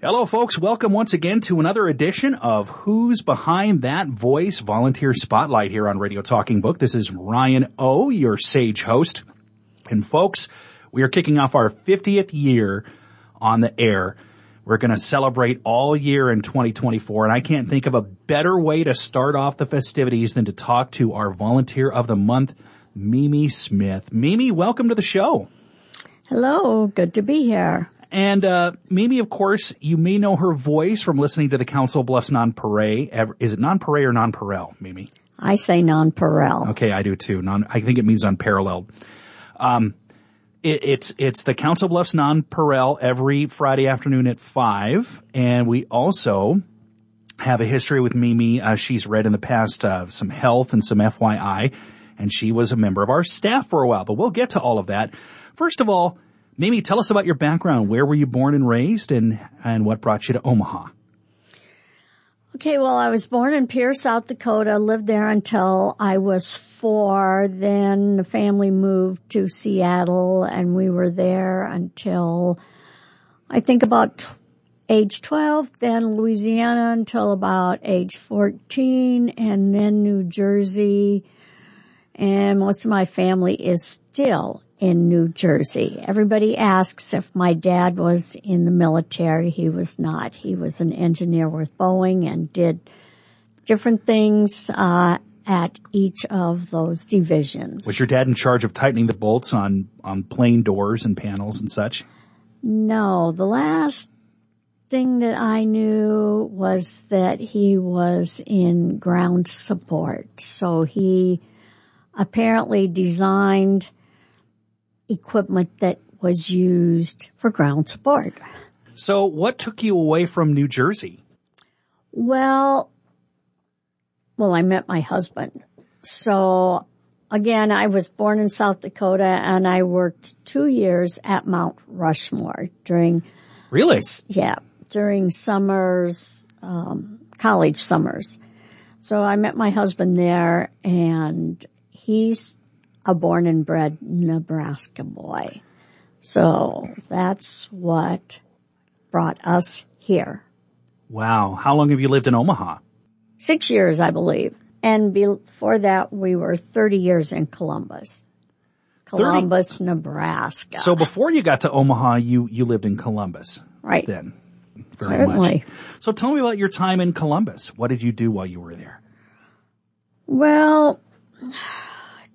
Hello, folks. Welcome once again to another edition of Who's Behind That Voice Volunteer Spotlight here on Radio Talking Book. This is Ryan O, your sage host. And folks, we are kicking off our 50th year on the air. We're going to celebrate all year in 2024, and I can't think of a better way to start off the festivities than to talk to our volunteer of the month, MeMe Smith. MeMe, welcome to the show. Hello, good to be here. And uh, MeMe, of course, you may know her voice from listening to the Council Bluffs Nonpareil. Is it Nonpareil or Nonpareil, MeMe? I say Nonpareil. Okay, I do too. Non, I think it means unparalleled. Um, it, it's it's the Council Bluffs Nonpareil every Friday afternoon at five, and we also have a history with MeMe. Uh, she's read in the past uh, some health and some FYI, and she was a member of our staff for a while. But we'll get to all of that. First of all, MeMe, tell us about your background. Where were you born and raised and, and what brought you to Omaha? Okay, well, I was born in Pierce, South Dakota, lived there until I was four. Then the family moved to Seattle and we were there until I think about t- age 12, then Louisiana until about age 14 and then New Jersey. And most of my family is still in New Jersey. Everybody asks if my dad was in the military. He was not. He was an engineer with Boeing and did different things uh, at each of those divisions. Was your dad in charge of tightening the bolts on on plane doors and panels and such? No, the last thing that I knew was that he was in ground support. So he apparently designed equipment that was used for ground support. So what took you away from New Jersey? Well, well, I met my husband. So again, I was born in South Dakota and I worked two years at Mount Rushmore during. Really? Yeah, during summers, um, college summers. So I met my husband there and he's a born and bred Nebraska boy. So that's what brought us here. Wow. How long have you lived in Omaha? Six years, I believe. And before that, we were 30 years in Columbus. Columbus, 30? Nebraska. So before you got to Omaha, you, you lived in Columbus. Right. Then. Very Certainly. much. So tell me about your time in Columbus. What did you do while you were there? Well,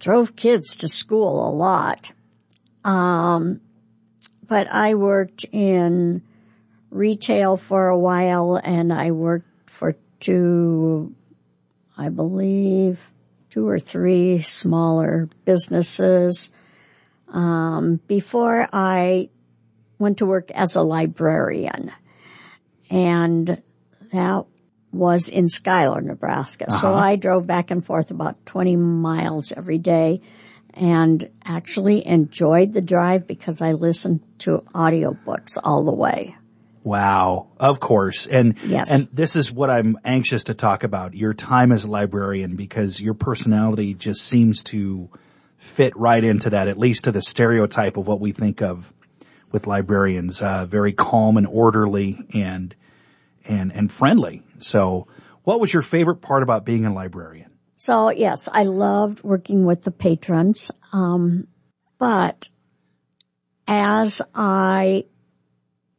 drove kids to school a lot. Um, but I worked in retail for a while and I worked for two, I believe, two or three smaller businesses. Um, before I went to work as a librarian and that was in Schuyler, Nebraska. Uh-huh. So I drove back and forth about 20 miles every day and actually enjoyed the drive because I listened to audiobooks all the way. Wow. Of course. And, yes. and this is what I'm anxious to talk about. Your time as a librarian because your personality just seems to fit right into that, at least to the stereotype of what we think of with librarians. Uh, very calm and orderly and, and, and friendly. So what was your favorite part about being a librarian? So yes, I loved working with the patrons. Um, but as I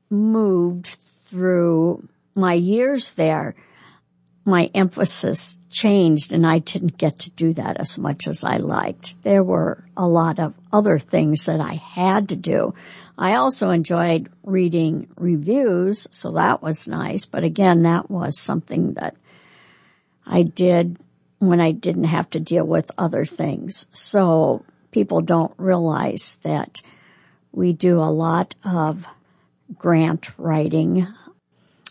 moved through my years there, my emphasis changed and I didn't get to do that as much as I liked. There were a lot of other things that I had to do. I also enjoyed reading reviews, so that was nice. But again, that was something that I did when I didn't have to deal with other things. So people don't realize that we do a lot of grant writing,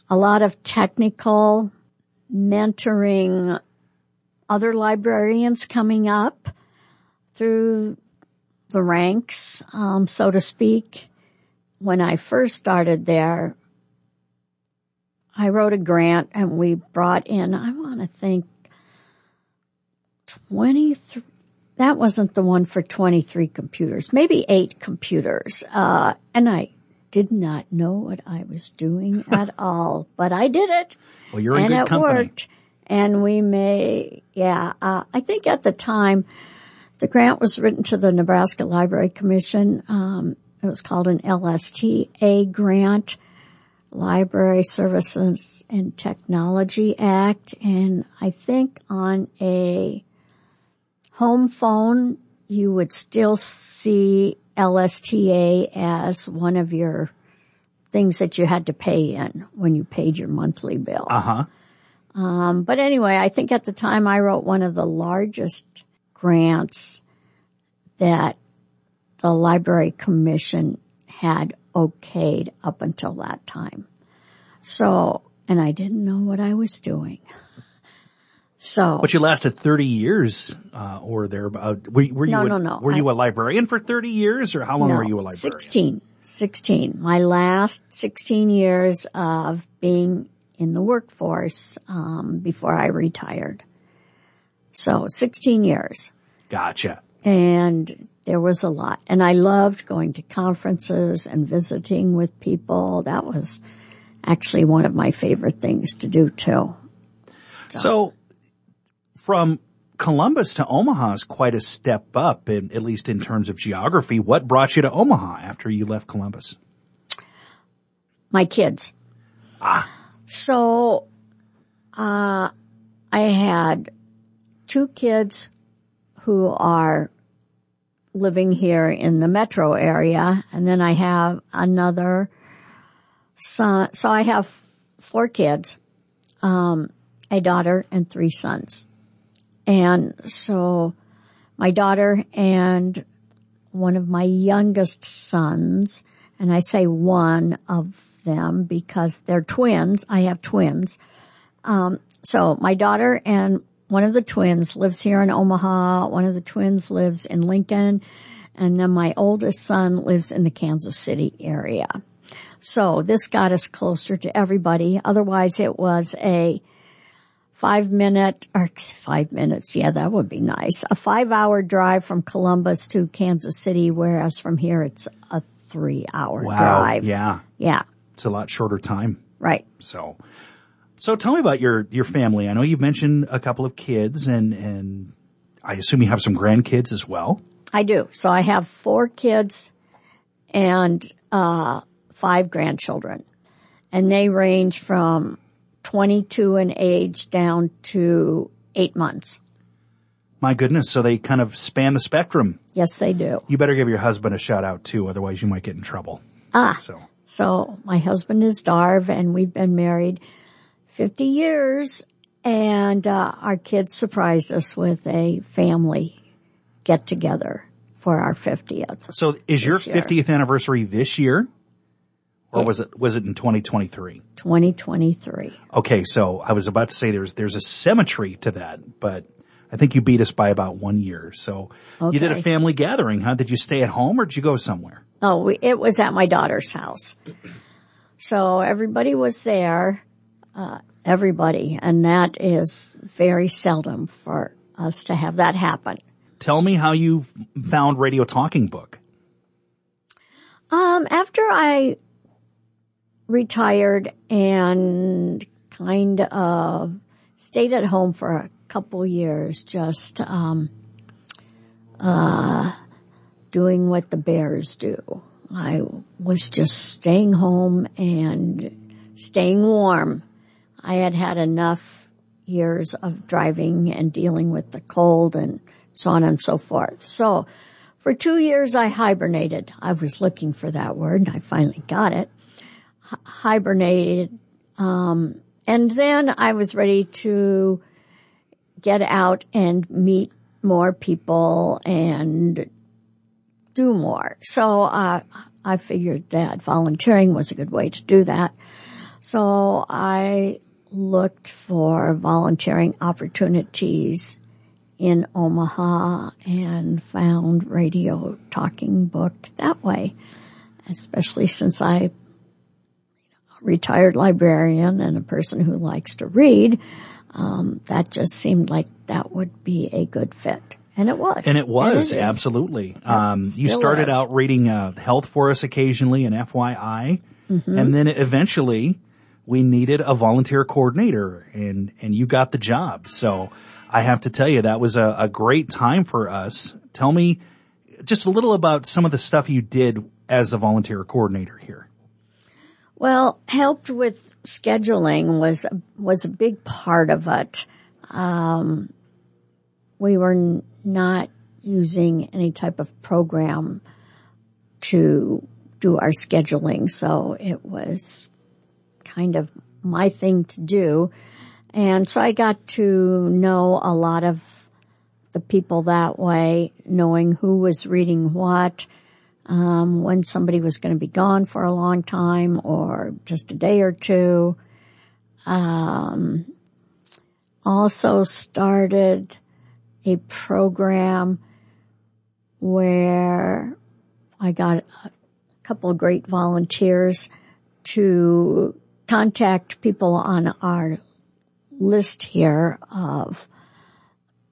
a lot of technical mentoring other librarians coming up through the ranks, um, so to speak when I first started there, I wrote a grant and we brought in, I want to think 23, that wasn't the one for 23 computers, maybe eight computers. Uh, and I did not know what I was doing at all, but I did it. Well, you're in and good it company. worked. And we may, yeah, uh, I think at the time the grant was written to the Nebraska Library Commission. Um, it was called an LSTA grant, Library Services and Technology Act. And I think on a home phone, you would still see LSTA as one of your things that you had to pay in when you paid your monthly bill. Uh huh. Um, but anyway, I think at the time I wrote one of the largest grants that the Library Commission had okayed up until that time. So, and I didn't know what I was doing. So, But you lasted 30 years, uh, or there. Uh, were, were you No, a, no, no. Were you I- a librarian for 30 years, or how long no, were you a librarian? 16, 16. My last 16 years of being in the workforce, um, before I retired. So 16 years. Gotcha. And there was a lot. And I loved going to conferences and visiting with people. That was actually one of my favorite things to do too. So, from Columbus to Omaha is quite a step up, in, at least in terms of geography. What brought you to Omaha after you left Columbus? My kids. Ah. So, uh, I had two kids who are living here in the metro area, and then I have another son. So I have four kids, um, a daughter and three sons. And so my daughter and one of my youngest sons, and I say one of them because they're twins. I have twins. Um, so my daughter and one of the twins lives here in Omaha. One of the twins lives in Lincoln. And then my oldest son lives in the Kansas City area. So this got us closer to everybody. Otherwise it was a five minute, or five minutes, yeah, that would be nice. A five hour drive from Columbus to Kansas City, whereas from here it's a three hour Wow. drive. Yeah. Yeah, It's a lot shorter time. right. So, so tell me about your, your family. I know you've mentioned a couple of kids and, and I assume you have some grandkids as well. I do. So I have four kids and, uh, five grandchildren and they range from 22 in age down to eight months. My goodness. So they kind of span the spectrum. Yes, they do. You better give your husband a shout out too. Otherwise you might get in trouble. Ah, So so my husband is Darv and we've been married 50 years and, uh, our kids surprised us with a family get together for our 50th. So is your This year. 50th anniversary this year? Or was it, was it in 2023? 2023. Okay. So I was about to say there's, there's a symmetry to that, but I think you beat us by about one year. So you did a family gathering, huh? Did you stay at home or did you go somewhere? Oh, it was at my daughter's house. So everybody was there, uh, everybody, and that is very seldom for us to have that happen. Tell me how you found Radio Talking Book. Um, after I retired and kind of stayed at home for a couple years, just, um, uh, doing what the bears do. I was just staying home and staying warm. I had had enough years of driving and dealing with the cold and so on and so forth. So for two years I hibernated. I was looking for that word and I finally got it. Hi- hibernated. Um, and then I was ready to get out and meet more people and do more. So uh, I figured that volunteering was a good way to do that. So I looked for volunteering opportunities in Omaha and found radio talking book that way, especially since I retired librarian and a person who likes to read. Um, that just seemed like that would be a good fit. And it was. And it was, And it absolutely. Um, you started out reading uh, health for us occasionally and FYI, Mm-hmm. and then eventually we needed a volunteer coordinator, and and you got the job. So I have to tell you that was a, a great time for us. Tell me just a little about some of the stuff you did as a volunteer coordinator here. Well, helped with scheduling was was a big part of it. Um, we were n- not using any type of program to do our scheduling, so it was kind of my thing to do. And so I got to know a lot of the people that way, knowing who was reading what, um, when somebody was going to be gone for a long time or just a day or two. Um, also started a program where I got a couple of great volunteers to contact people on our list here of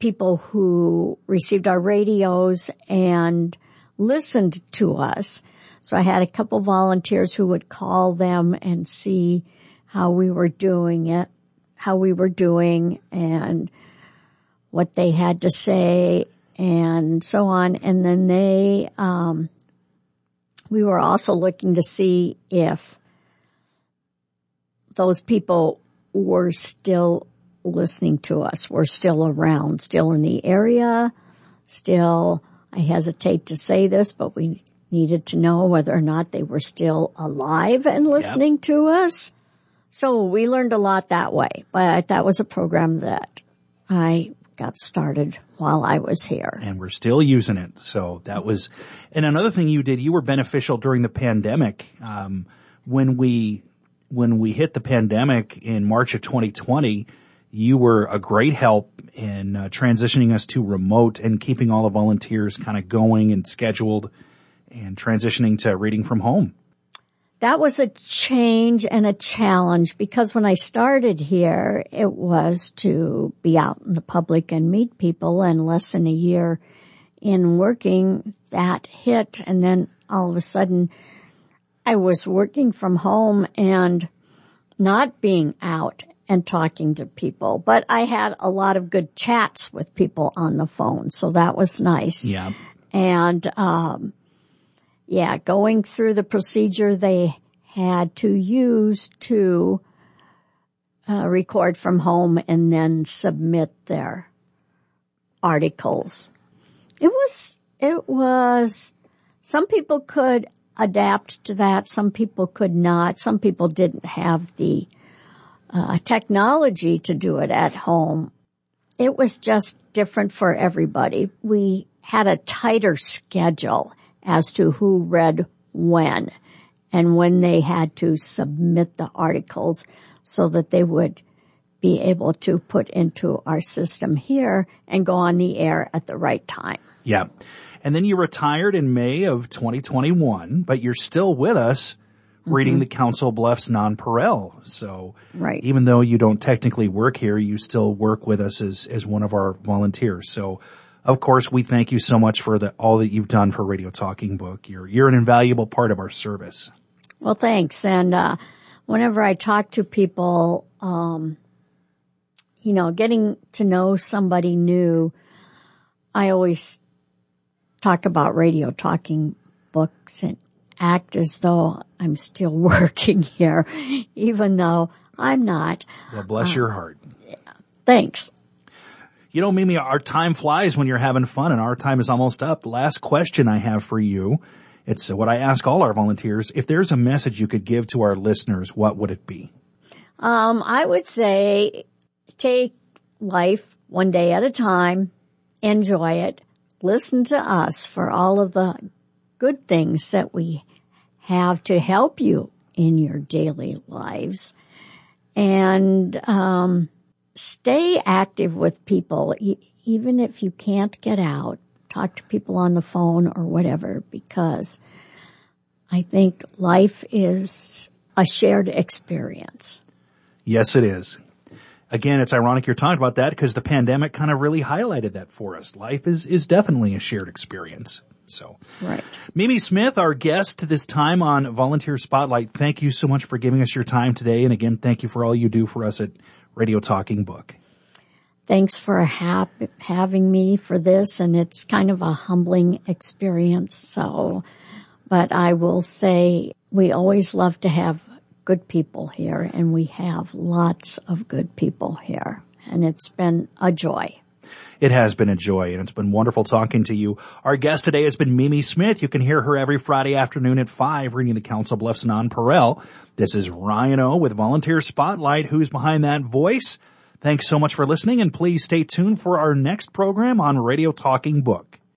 people who received our radios and listened to us. So I had a couple volunteers who would call them and see how we were doing it, how we were doing and what they had to say and so on. And then they, um, we were also looking to see if those people were still listening to us, were still around, still in the area, still, I hesitate to say this, but we needed to know whether or not they were still alive and listening to us. So we learned a lot that way, but that was a program that I got started while I was here. and we're still using it. So that was, and another thing you did, you were beneficial during the pandemic. Um, when we, when we hit the pandemic in March of 2020, you were a great help in uh, transitioning us to remote and keeping all the volunteers kind of going and scheduled and transitioning to reading from home. That was a change and a challenge because when I started here, it was to be out in the public and meet people and less than a year in working that hit. And then all of a sudden I was working from home and not being out and talking to people, but I had a lot of good chats with people on the phone. So that was nice. Yeah. And, um, yeah, going through the procedure they had to use to uh, record from home and then submit their articles. It was, it was, some people could adapt to that. Some people could not. Some people didn't have the uh, technology to do it at home. It was just different for everybody. We had a tighter schedule as to who read when and when they had to submit the articles so that they would be able to put into our system here and go on the air at the right time. Yeah. And then you retired in May of 2021, but you're still with us reading the Council Bluffs Nonpareil. So Right. even though you don't technically work here, you still work with us as, as one of our volunteers. So of course, we thank you so much for the, all that you've done for Radio Talking Book. You're, you're an invaluable part of our service. Well, thanks. And uh, whenever I talk to people, um, you know, getting to know somebody new, I always talk about radio talking books and act as though I'm still working here, even though I'm not. Well, bless your heart. Thanks. You know, MeMe, our time flies when you're having fun and our time is almost up. Last question I have for you. It's what I ask all our volunteers. If there's a message you could give to our listeners, what would it be? Um, I would say take life one day at a time, enjoy it, listen to us for all of the good things that we have to help you in your daily lives. And, um, stay active with people, e- even if you can't get out, talk to people on the phone or whatever, because I think life is a shared experience. Yes, it is. Again, it's ironic you're talking about that because the pandemic kind of really highlighted that for us. Life is, is definitely a shared experience. So, right. MeMe Smith, our guest this time on Volunteer Spotlight, thank you so much for giving us your time today. And again, thank you for all you do for us at Radio Talking Book. Thanks for ha- having me for this. And it's kind of a humbling experience. So, but I will say we always love to have good people here and we have lots of good people here and it's been a joy. It has been a joy and it's been wonderful talking to you. Our guest today has been MeMe Smith. You can hear her every Friday afternoon at 5 reading the Council Bluffs Nonpareil. This is Ryan O with Volunteer Spotlight. Who's behind that voice? Thanks so much for listening and please stay tuned for our next program on Radio Talking Book.